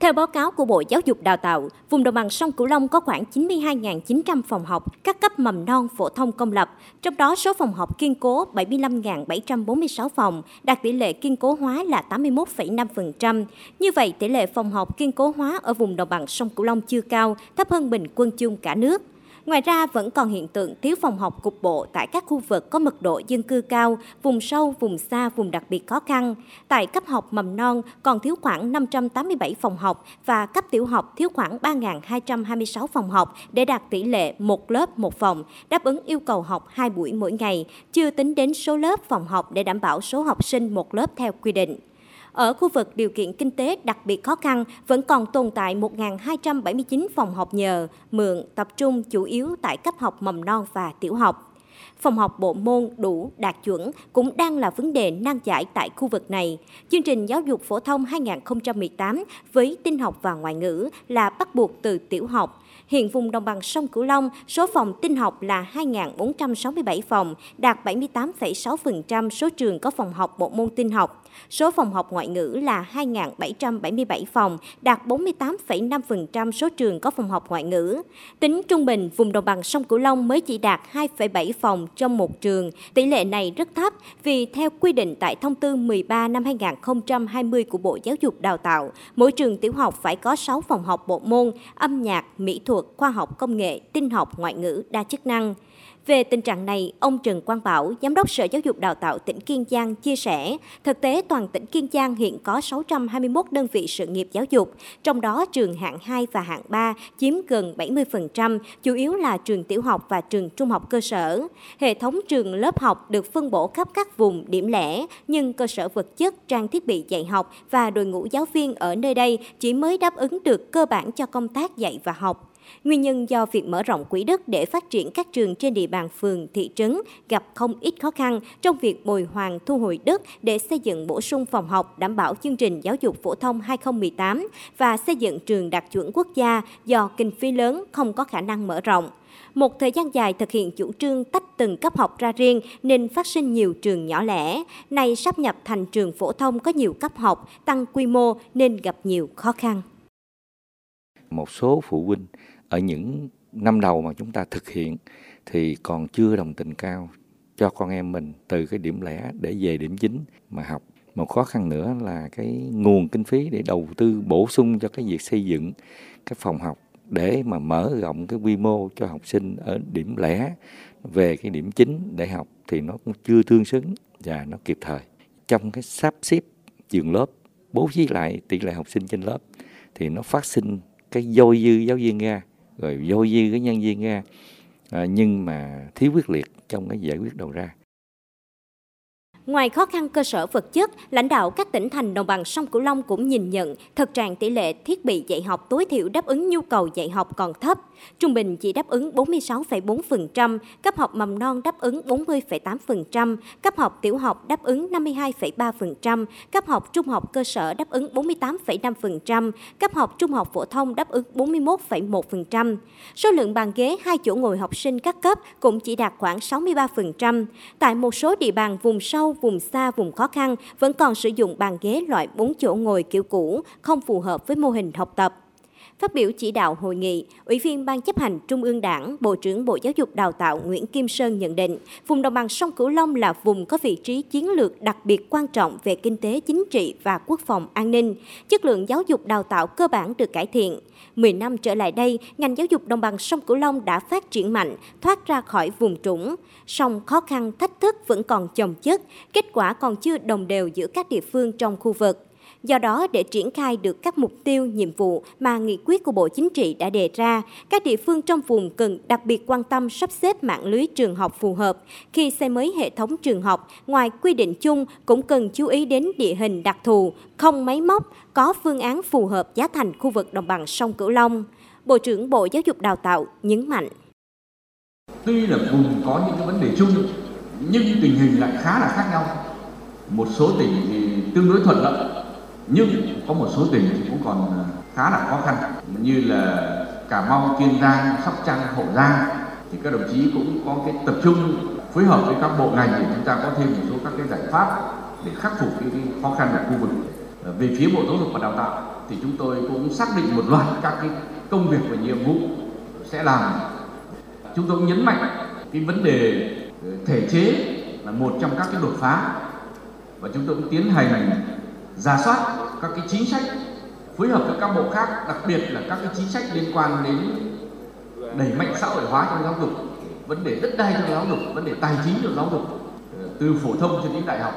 Theo báo cáo của Bộ Giáo dục Đào tạo, vùng đồng bằng sông Cửu Long có khoảng 92.900 phòng học các cấp mầm non phổ thông công lập, trong đó số phòng học kiên cố 75.746 phòng, đạt tỷ lệ kiên cố hóa là 81,5%. Như vậy, tỷ lệ phòng học kiên cố hóa ở vùng đồng bằng sông Cửu Long chưa cao, thấp hơn bình quân chung cả nước. Ngoài ra, vẫn còn hiện tượng thiếu phòng học cục bộ tại các khu vực có mật độ dân cư cao, vùng sâu, vùng xa, vùng đặc biệt khó khăn. Tại cấp học mầm non còn thiếu khoảng 587 phòng học và cấp tiểu học thiếu khoảng 3.226 phòng học để đạt tỷ lệ một lớp một phòng, đáp ứng yêu cầu học 2 buổi mỗi ngày, chưa tính đến số lớp phòng học để đảm bảo số học sinh một lớp theo quy định. Ở khu vực điều kiện kinh tế đặc biệt khó khăn, vẫn còn tồn tại 1.279 phòng học nhờ, mượn, tập trung chủ yếu tại cấp học mầm non và tiểu học. Phòng học bộ môn đủ đạt chuẩn cũng đang là vấn đề nan giải tại khu vực này. Chương trình giáo dục phổ thông 2018 với tin học và ngoại ngữ là bắt buộc từ tiểu học. Hiện vùng đồng bằng sông Cửu Long, số phòng tin học là 2.467 phòng, đạt 78,6% số trường có phòng học bộ môn tin học. Số phòng học ngoại ngữ là 2.777 phòng, đạt 48,5% số trường có phòng học ngoại ngữ. Tính trung bình, vùng đồng bằng sông Cửu Long mới chỉ đạt 2,7 phòng phòng trong một trường. Tỷ lệ này rất thấp vì theo quy định tại thông tư 13 năm 2020 của Bộ Giáo dục Đào tạo, mỗi trường tiểu học phải có 6 phòng học bộ môn âm nhạc, mỹ thuật, khoa học công nghệ, tin học, ngoại ngữ, đa chức năng. Về tình trạng này, ông Trần Quang Bảo, Giám đốc Sở Giáo dục Đào tạo tỉnh Kiên Giang chia sẻ, thực tế toàn tỉnh Kiên Giang hiện có 621 đơn vị sự nghiệp giáo dục, trong đó trường hạng 2 và hạng 3 chiếm gần 70%, chủ yếu là trường tiểu học và trường trung học cơ sở. Hệ thống trường lớp học được phân bổ khắp các vùng điểm lẻ, nhưng cơ sở vật chất, trang thiết bị dạy học và đội ngũ giáo viên ở nơi đây chỉ mới đáp ứng được cơ bản cho công tác dạy và học. Nguyên nhân do việc mở rộng quỹ đất để phát triển các trường trên địa bàn phường, thị trấn gặp không ít khó khăn trong việc bồi hoàn thu hồi đất để xây dựng bổ sung phòng học đảm bảo chương trình giáo dục phổ thông 2018 và xây dựng trường đạt chuẩn quốc gia do kinh phí lớn không có khả năng mở rộng. Một thời gian dài thực hiện chủ trương tách từng cấp học ra riêng nên phát sinh nhiều trường nhỏ lẻ. Nay sắp nhập thành trường phổ thông có nhiều cấp học, tăng quy mô nên gặp nhiều khó khăn. Một số phụ huynh ở những năm đầu mà chúng ta thực hiện thì còn chưa đồng tình cao cho con em mình từ cái điểm lẻ để về điểm chính mà học. Một khó khăn nữa là cái nguồn kinh phí để đầu tư bổ sung cho cái việc xây dựng cái phòng học để mà mở rộng cái quy mô cho học sinh ở điểm lẻ về cái điểm chính để học thì nó cũng chưa tương xứng và nó kịp thời. Trong cái sắp xếp trường lớp bố trí lại tỷ lệ học sinh trên lớp thì nó phát sinh cái dôi dư giáo viên ra rồi dôi dư cái nhân viên ra à, nhưng mà thiếu quyết liệt trong cái giải quyết đầu ra. Ngoài khó khăn cơ sở vật chất, lãnh đạo các tỉnh thành đồng bằng sông Cửu Long cũng nhìn nhận thực trạng tỷ lệ thiết bị dạy học tối thiểu đáp ứng nhu cầu dạy học còn thấp, trung bình chỉ đáp ứng 46,4%, cấp học mầm non đáp ứng 40,8%, cấp học tiểu học đáp ứng 52,3%, cấp học trung học cơ sở đáp ứng 48,5%, cấp học trung học phổ thông đáp ứng 41,1%. Số lượng bàn ghế hai chỗ ngồi học sinh các cấp cũng chỉ đạt khoảng 63%. Tại một số địa bàn vùng sâu, vùng xa, vùng khó khăn vẫn còn sử dụng bàn ghế loại 4 chỗ ngồi kiểu cũ, không phù hợp với mô hình học tập. Phát biểu chỉ đạo hội nghị, Ủy viên Ban chấp hành Trung ương Đảng, Bộ trưởng Bộ Giáo dục Đào tạo Nguyễn Kim Sơn nhận định, vùng đồng bằng sông Cửu Long là vùng có vị trí chiến lược đặc biệt quan trọng về kinh tế chính trị và quốc phòng an ninh. Chất lượng giáo dục đào tạo cơ bản được cải thiện. 10 năm trở lại đây, ngành giáo dục đồng bằng sông Cửu Long đã phát triển mạnh, thoát ra khỏi vùng trũng. Song khó khăn, thách thức vẫn còn chồng chất, kết quả còn chưa đồng đều giữa các địa phương trong khu vực. Do đó, để triển khai được các mục tiêu, nhiệm vụ mà nghị quyết của Bộ Chính trị đã đề ra, các địa phương trong vùng cần đặc biệt quan tâm sắp xếp mạng lưới trường học phù hợp. Khi xây mới hệ thống trường học, ngoài quy định chung cũng cần chú ý đến địa hình đặc thù, không máy móc, có phương án phù hợp giá thành khu vực đồng bằng sông Cửu Long. Bộ trưởng Bộ Giáo dục Đào tạo nhấn mạnh. Tuy là vùng có những cái vấn đề chung, nhưng tình hình lại khá là khác nhau. Một số tỉnh thì tương đối thuận lợi, nhưng có một số tỉnh thì cũng còn ờ, khá là khó khăn như là Cà Mau, Kiên Giang, Sóc Trăng, Hậu Giang thì các đồng chí cũng có cái tập trung phối hợp với các bộ ngành để chúng ta có thêm một số các cái giải pháp để khắc phục cái, khó khăn ở khu vực ờ, về phía Bộ Giáo dục và Đào tạo thì chúng tôi cũng xác định một loạt các cái công việc và nhiệm vụ sẽ làm. Chúng tôi cũng nhấn mạnh cái vấn đề ờ, thể chế là một trong các cái đột phá và chúng tôi cũng tiến hành ra soát các cái chính sách, phối hợp với các bộ khác, đặc biệt là các cái chính sách liên quan đến đẩy mạnh xã hội hóa trong giáo dục, vấn đề đất đai trong giáo dục, vấn đề tài chính trong giáo dục ờ, từ phổ thông cho đến đại học.